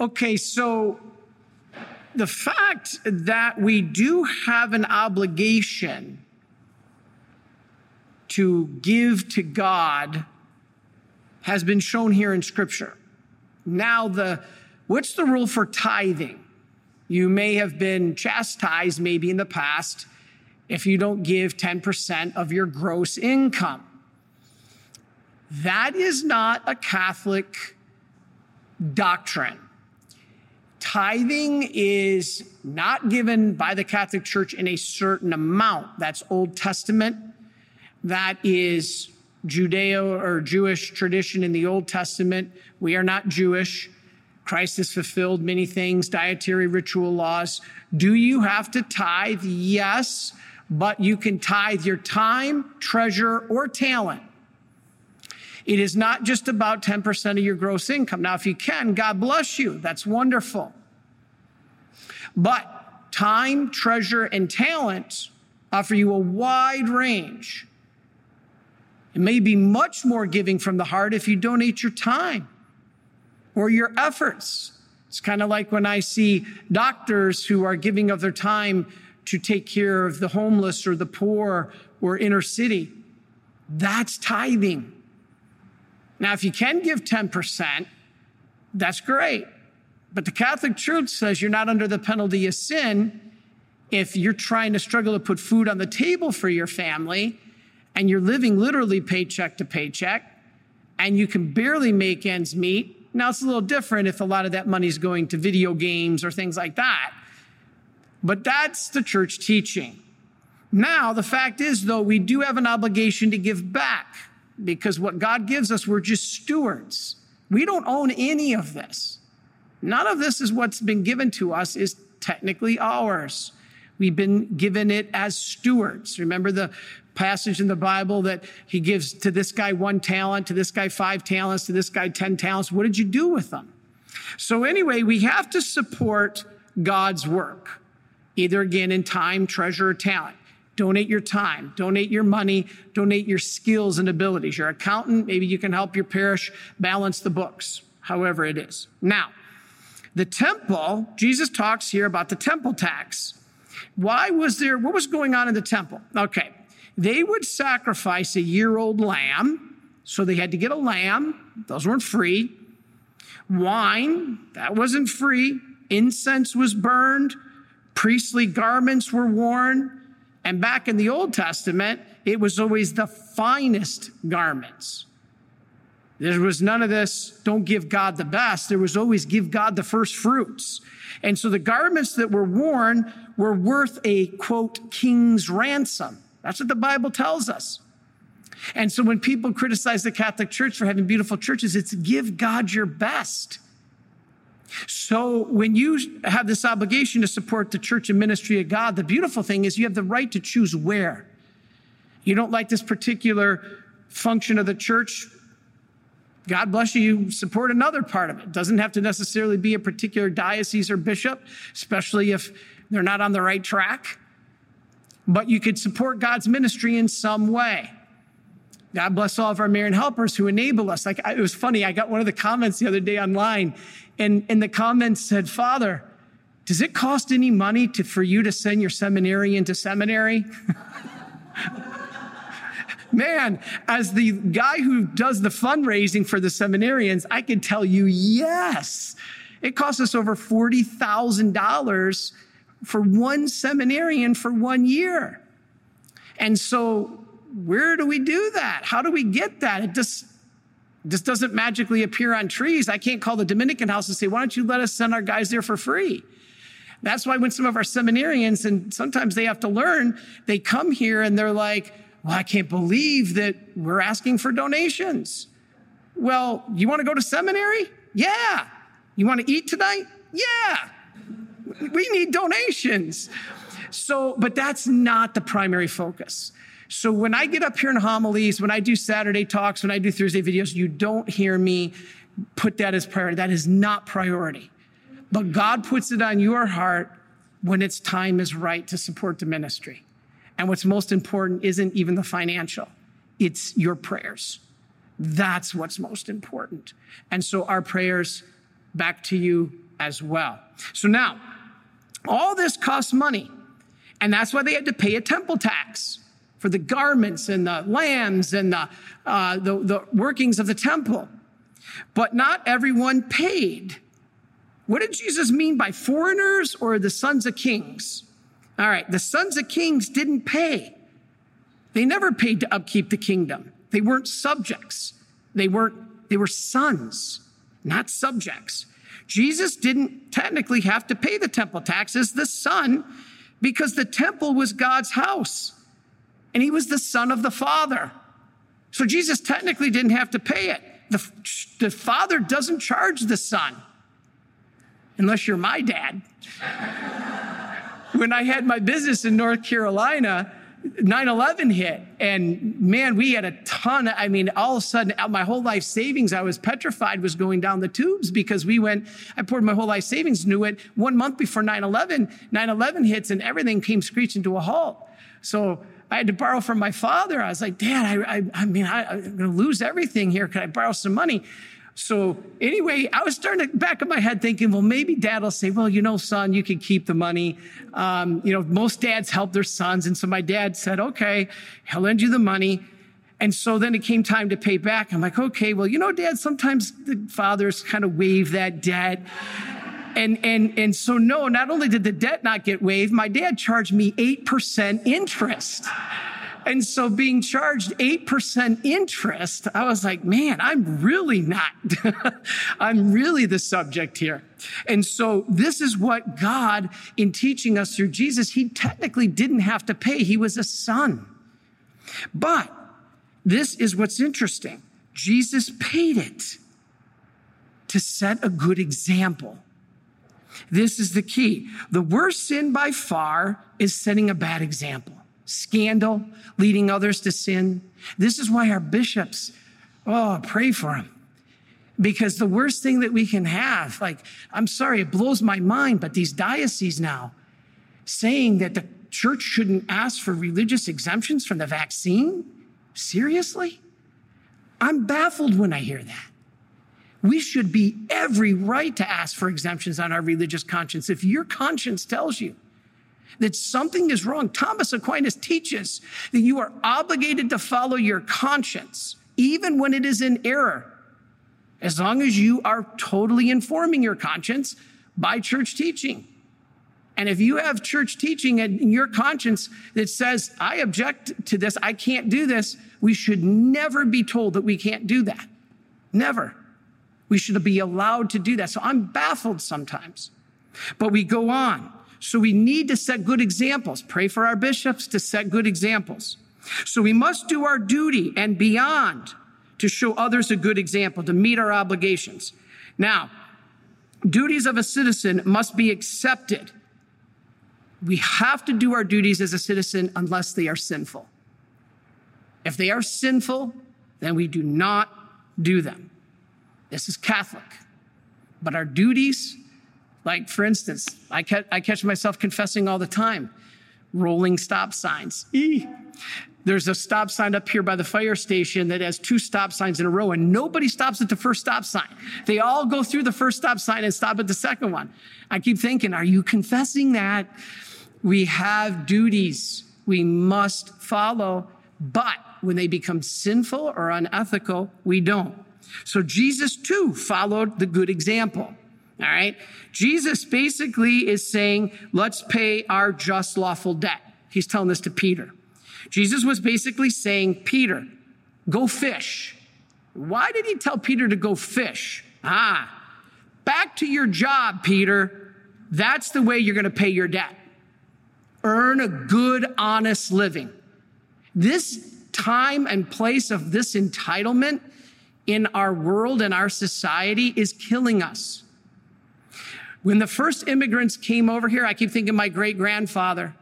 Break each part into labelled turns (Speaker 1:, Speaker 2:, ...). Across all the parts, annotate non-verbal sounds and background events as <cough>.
Speaker 1: Okay, so the fact that we do have an obligation to give to God has been shown here in scripture. Now the what's the rule for tithing? You may have been chastised maybe in the past if you don't give 10% of your gross income. That is not a Catholic doctrine. Tithing is not given by the Catholic Church in a certain amount. That's Old Testament. That is Judeo or Jewish tradition in the Old Testament. We are not Jewish. Christ has fulfilled many things, dietary ritual laws. Do you have to tithe? Yes, but you can tithe your time, treasure, or talent. It is not just about 10% of your gross income. Now, if you can, God bless you. That's wonderful. But time, treasure, and talent offer you a wide range. It may be much more giving from the heart if you donate your time or your efforts. It's kind of like when I see doctors who are giving of their time to take care of the homeless or the poor or inner city. That's tithing. Now, if you can give 10%, that's great. But the Catholic Church says you're not under the penalty of sin if you're trying to struggle to put food on the table for your family and you're living literally paycheck to paycheck and you can barely make ends meet. Now, it's a little different if a lot of that money is going to video games or things like that. But that's the church teaching. Now, the fact is, though, we do have an obligation to give back because what God gives us, we're just stewards. We don't own any of this. None of this is what's been given to us is technically ours. We've been given it as stewards. Remember the passage in the Bible that he gives to this guy one talent, to this guy five talents, to this guy 10 talents. What did you do with them? So anyway, we have to support God's work, either again in time, treasure, or talent. Donate your time, donate your money, donate your skills and abilities. Your accountant, maybe you can help your parish balance the books, however it is. Now, the temple, Jesus talks here about the temple tax. Why was there, what was going on in the temple? Okay, they would sacrifice a year old lamb, so they had to get a lamb, those weren't free. Wine, that wasn't free. Incense was burned, priestly garments were worn. And back in the Old Testament, it was always the finest garments. There was none of this, don't give God the best. There was always give God the first fruits. And so the garments that were worn were worth a quote, king's ransom. That's what the Bible tells us. And so when people criticize the Catholic Church for having beautiful churches, it's give God your best. So when you have this obligation to support the church and ministry of God, the beautiful thing is you have the right to choose where. You don't like this particular function of the church. God bless you, you support another part of it. Doesn't have to necessarily be a particular diocese or bishop, especially if they're not on the right track. But you could support God's ministry in some way. God bless all of our Marian helpers who enable us. Like it was funny, I got one of the comments the other day online, and, and the comments said, Father, does it cost any money to, for you to send your seminarian to seminary? <laughs> Man, as the guy who does the fundraising for the seminarians, I can tell you yes. It costs us over $40,000 for one seminarian for one year. And so where do we do that? How do we get that? It just, just doesn't magically appear on trees. I can't call the Dominican house and say, why don't you let us send our guys there for free? That's why when some of our seminarians, and sometimes they have to learn, they come here and they're like, well, I can't believe that we're asking for donations. Well, you want to go to seminary? Yeah. You want to eat tonight? Yeah. We need donations. So, but that's not the primary focus. So when I get up here in homilies, when I do Saturday talks, when I do Thursday videos, you don't hear me put that as priority. That is not priority. But God puts it on your heart when its time is right to support the ministry. And what's most important isn't even the financial, it's your prayers. That's what's most important. And so our prayers back to you as well. So now, all this costs money. And that's why they had to pay a temple tax for the garments and the lambs and the, uh, the, the workings of the temple. But not everyone paid. What did Jesus mean by foreigners or the sons of kings? All right, the sons of kings didn't pay. They never paid to upkeep the kingdom. They weren't subjects. They weren't, they were sons, not subjects. Jesus didn't technically have to pay the temple taxes, the son, because the temple was God's house and he was the son of the Father. So Jesus technically didn't have to pay it. The, the Father doesn't charge the Son, unless you're my dad. when I had my business in North Carolina, 9 11 hit, and man, we had a ton. Of, I mean, all of a sudden, my whole life savings, I was petrified, was going down the tubes because we went, I poured my whole life savings into it. One month before 9 11, 9 11 hits, and everything came screeching to a halt. So I had to borrow from my father. I was like, Dad, I, I, I mean, I, am going to lose everything here. Can I borrow some money? So anyway, I was starting to back of my head thinking, well, maybe dad will say, well, you know, son, you can keep the money. Um, you know, most dads help their sons. And so my dad said, okay, he'll lend you the money. And so then it came time to pay back. I'm like, okay, well, you know, dad, sometimes the fathers kind of waive that debt. And, and, and so no, not only did the debt not get waived, my dad charged me 8% interest. And so being charged 8% interest, I was like, man, I'm really not, <laughs> I'm really the subject here. And so this is what God, in teaching us through Jesus, he technically didn't have to pay. He was a son. But this is what's interesting. Jesus paid it to set a good example. This is the key. The worst sin by far is setting a bad example scandal, leading others to sin. This is why our bishops, oh, pray for them. Because the worst thing that we can have, like, I'm sorry, it blows my mind, but these dioceses now saying that the church shouldn't ask for religious exemptions from the vaccine? Seriously? I'm baffled when I hear that. We should be every right to ask for exemptions on our religious conscience. If your conscience tells you that something is wrong. Thomas Aquinas teaches that you are obligated to follow your conscience, even when it is in error, as long as you are totally informing your conscience by church teaching. And if you have church teaching in your conscience that says, I object to this, I can't do this, we should never be told that we can't do that. Never. We should be allowed to do that. So I'm baffled sometimes. But we go on. So we need to set good examples. Pray for our bishops to set good examples. So we must do our duty and beyond to show others a good example, to meet our obligations. Now, duties of a citizen must be accepted. We have to do our duties as a citizen unless they are sinful. If they are sinful, then we do not do them. This is Catholic. But our duties like, for instance, I, ca- I catch myself confessing all the time rolling stop signs. There's a stop sign up here by the fire station that has two stop signs in a row, and nobody stops at the first stop sign. They all go through the first stop sign and stop at the second one. I keep thinking, are you confessing that? We have duties we must follow, but when they become sinful or unethical, we don't. So Jesus too followed the good example. All right. Jesus basically is saying, let's pay our just lawful debt. He's telling this to Peter. Jesus was basically saying, Peter, go fish. Why did he tell Peter to go fish? Ah, back to your job, Peter. That's the way you're going to pay your debt. Earn a good, honest living. This time and place of this entitlement in our world and our society is killing us. When the first immigrants came over here, I keep thinking my great grandfather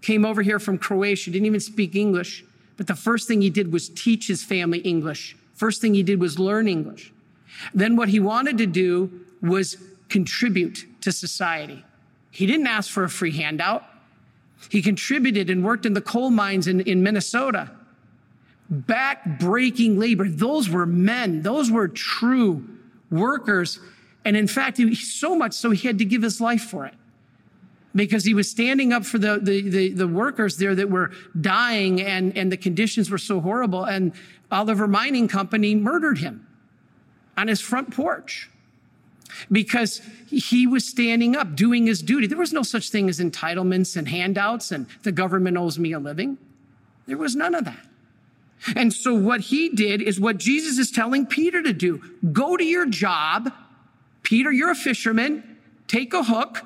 Speaker 1: came over here from Croatia, didn't even speak English. But the first thing he did was teach his family English. First thing he did was learn English. Then what he wanted to do was contribute to society. He didn't ask for a free handout. He contributed and worked in the coal mines in, in Minnesota. Back breaking labor. Those were men. Those were true workers And in fact, so much so he had to give his life for it because he was standing up for the, the, the, the, workers there that were dying and, and the conditions were so horrible. And Oliver Mining Company murdered him on his front porch because he was standing up, doing his duty. There was no such thing as entitlements and handouts and the government owes me a living. There was none of that. And so what he did is what Jesus is telling Peter to do. Go to your job. Peter, you're a fisherman. Take a hook,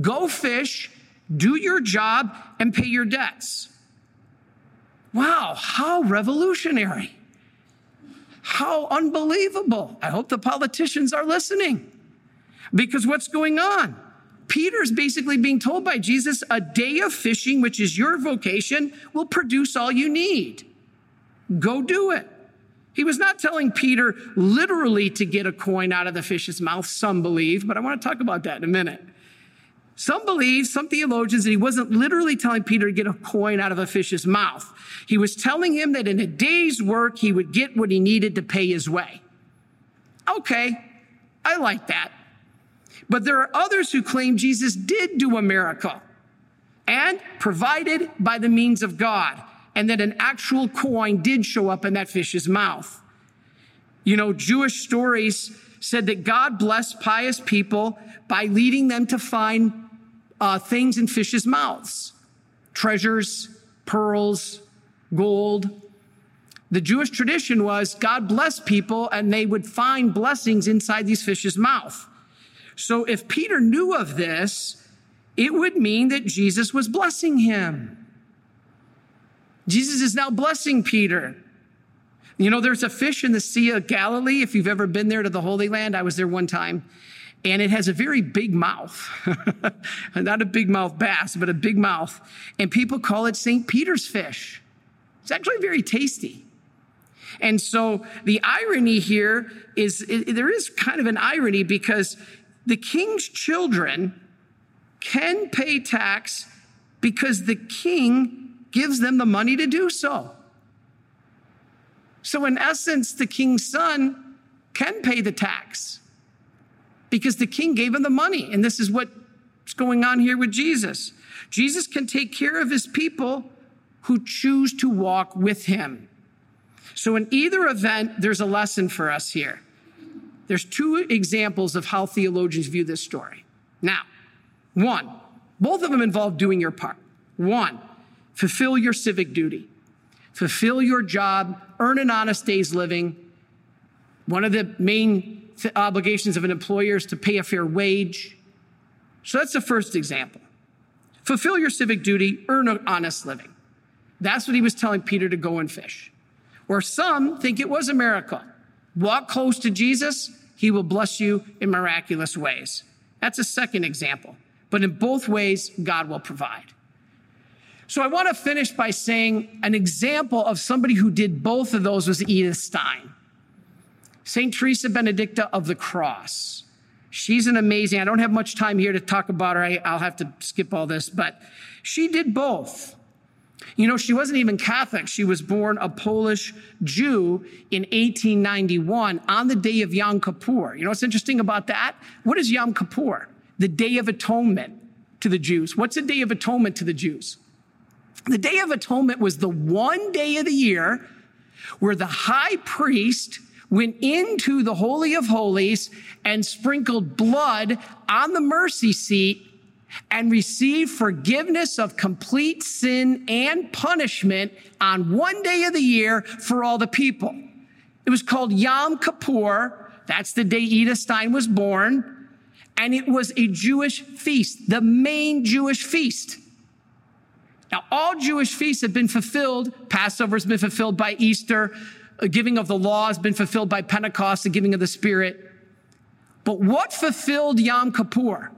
Speaker 1: go fish, do your job, and pay your debts. Wow, how revolutionary. How unbelievable. I hope the politicians are listening. Because what's going on? Peter's basically being told by Jesus a day of fishing, which is your vocation, will produce all you need. Go do it. He was not telling Peter literally to get a coin out of the fish's mouth, some believe, but I want to talk about that in a minute. Some believe, some theologians, that he wasn't literally telling Peter to get a coin out of a fish's mouth. He was telling him that in a day's work, he would get what he needed to pay his way. Okay, I like that. But there are others who claim Jesus did do a miracle and provided by the means of God, and that an actual coin did show up in that fish's mouth. You know, Jewish stories said that God blessed pious people by leading them to find uh, things in fish's mouths treasures, pearls, gold. The Jewish tradition was God blessed people and they would find blessings inside these fish's mouth. So if Peter knew of this, it would mean that Jesus was blessing him. Jesus is now blessing Peter. You know, there's a fish in the Sea of Galilee. If you've ever been there to the Holy Land, I was there one time and it has a very big mouth. <laughs> Not a big mouth bass, but a big mouth. And people call it St. Peter's fish. It's actually very tasty. And so the irony here is it, there is kind of an irony because the king's children can pay tax because the king gives them the money to do so. So, in essence, the king's son can pay the tax because the king gave him the money. And this is what's going on here with Jesus. Jesus can take care of his people who choose to walk with him. So, in either event, there's a lesson for us here. There's two examples of how theologians view this story. Now, one, both of them involve doing your part. One, fulfill your civic duty, fulfill your job, earn an honest day's living. One of the main obligations of an employer is to pay a fair wage. So that's the first example. Fulfill your civic duty, earn an honest living. That's what he was telling Peter to go and fish. Or some think it was a miracle. Walk close to Jesus, he will bless you in miraculous ways. That's a second example. But in both ways, God will provide. So I want to finish by saying an example of somebody who did both of those was Edith Stein. St. Teresa Benedicta of the Cross. She's an amazing, I don't have much time here to talk about her. I, will have to skip all this, but she did both. You know, she wasn't even Catholic. She was born a Polish Jew in 1891 on the day of Yom Kippur. You know what's interesting about that? What is Yom Kippur? The Day of Atonement to the Jews. What's the Day of Atonement to the Jews? The Day of Atonement was the one day of the year where the high priest went into the Holy of Holies and sprinkled blood on the mercy seat and received forgiveness of complete sin and punishment on one day of the year for all the people. It was called Yom Kippur. That's the day Edith Stein was born. And it was a Jewish feast, the main Jewish feast. Now, all Jewish feasts have been fulfilled. Passover has been fulfilled by Easter. A giving of the law has been fulfilled by Pentecost, the giving of the Spirit. But what fulfilled Yom Kippur?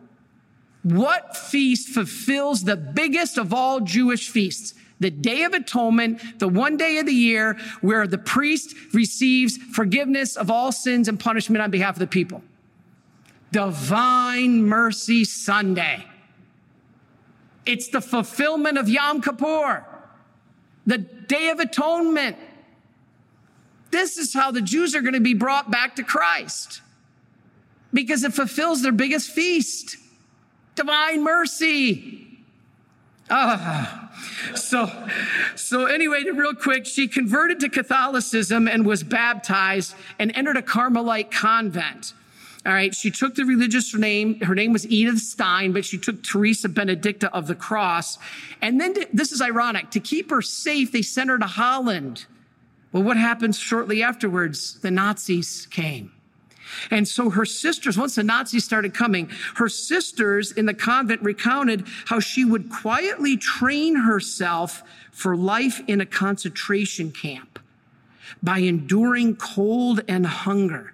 Speaker 1: What feast fulfills the biggest of all Jewish feasts? The Day of Atonement, the one day of the year where the priest receives forgiveness of all sins and punishment on behalf of the people. Divine Mercy Sunday. It's the fulfillment of Yom Kippur, the Day of Atonement. This is how the Jews are going to be brought back to Christ. because it fulfills their biggest feast divine mercy. Ah, so, so anyway, real quick, she converted to Catholicism and was baptized and entered a Carmelite convent. All right, she took the religious name. Her name was Edith Stein, but she took Teresa Benedicta of the Cross. And then, to, this is ironic, to keep her safe, they sent her to Holland. Well, what happens shortly afterwards? The Nazis came. And so her sisters, once the Nazis started coming, her sisters in the convent recounted how she would quietly train herself for life in a concentration camp by enduring cold and hunger.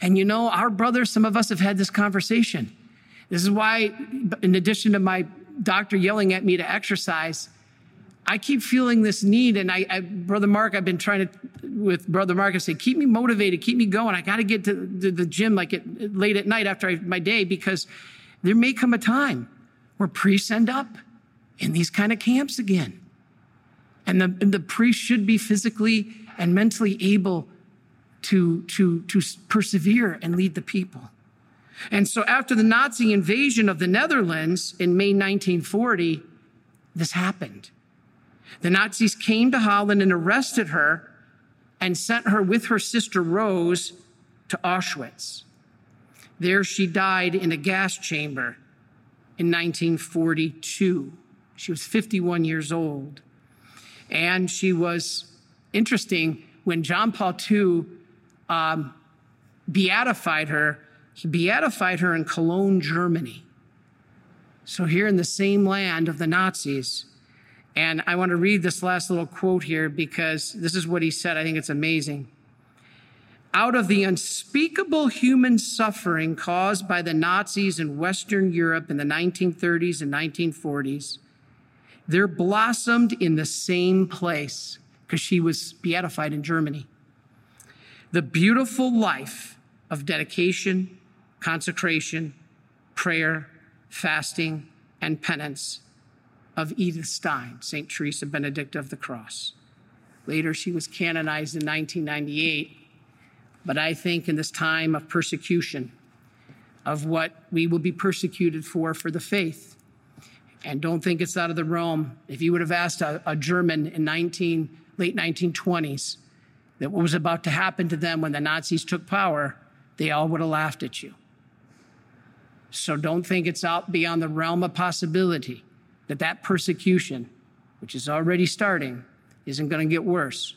Speaker 1: And you know, our brothers, some of us have had this conversation. This is why, in addition to my doctor yelling at me to exercise, I keep feeling this need. And I, I, Brother Mark, I've been trying to, with Brother Mark, I say, keep me motivated, keep me going. I got to get to the, gym like at, late at night after I, my day because there may come a time where priests end up in these kind of camps again. And the, and the priest should be physically and mentally able to, to, to persevere and lead the people. And so after the Nazi invasion of the Netherlands in May 1940, this happened. The Nazis came to Holland and arrested her and sent her with her sister Rose to Auschwitz. There she died in a gas chamber in 1942. She was 51 years old. And she was interesting when John Paul II um, beatified her, he beatified her in Cologne, Germany. So, here in the same land of the Nazis, and I want to read this last little quote here because this is what he said. I think it's amazing. Out of the unspeakable human suffering caused by the Nazis in Western Europe in the 1930s and 1940s, there blossomed in the same place, because she was beatified in Germany, the beautiful life of dedication, consecration, prayer, fasting, and penance of Edith Stein, St. Teresa Benedicta of the Cross. Later, she was canonized in 1998. But I think in this time of persecution, of what we will be persecuted for for the faith, and don't think it's out of the realm. If you would have asked a, a German in 19, late 1920s that what was about to happen to them when the Nazis took power, they all would have laughed at you. So don't think it's out beyond the realm of possibility that that persecution, which is already starting, isn't going to get worse.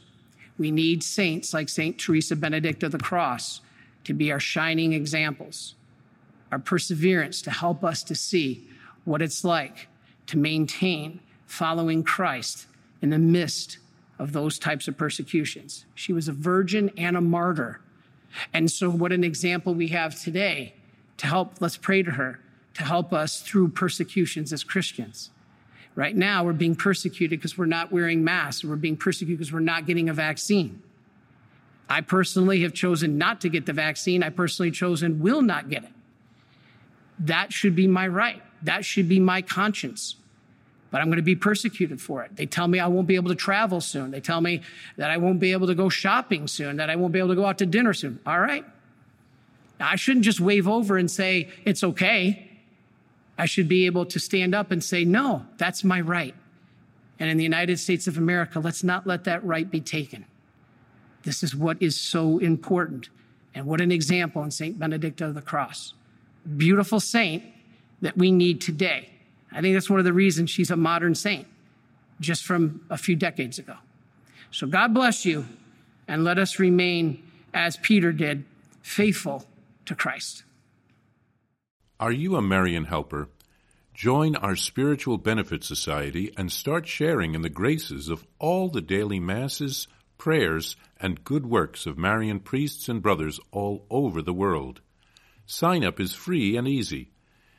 Speaker 1: We need saints like St. Teresa Benedict of the Cross to be our shining examples, our perseverance to help us to see what it's like to maintain following Christ in the midst of those types of persecutions. She was a virgin and a martyr. And so, what an example we have today to help, let's pray to her, to help us through persecutions as Christians. Right now, we're being persecuted because we're not wearing masks. We're being persecuted because we're not getting a vaccine. I personally have chosen not to get the vaccine. I personally chosen will not get it. That should be my right. That should be my conscience. But I'm going to be persecuted for it. They tell me I won't be able to travel soon. They tell me that I won't be able to go shopping soon, that I won't be able to go out to dinner soon. All right. Now, I shouldn't just wave over and say, it's okay. I should be able to stand up and say, no, that's my right. And in the United States of America, let's not let that right be taken. This is what is so important. And what an example in St. Benedict of the Cross. Beautiful saint that we need today. I think that's one of the reasons she's a modern saint, just from a few decades ago. So God bless you, and let us remain, as Peter did, faithful to Christ.
Speaker 2: Are you a Marian helper? Join our Spiritual Benefit Society and start sharing in the graces of all the daily masses, prayers, and good works of Marian priests and brothers all over the world. Sign up is free and easy.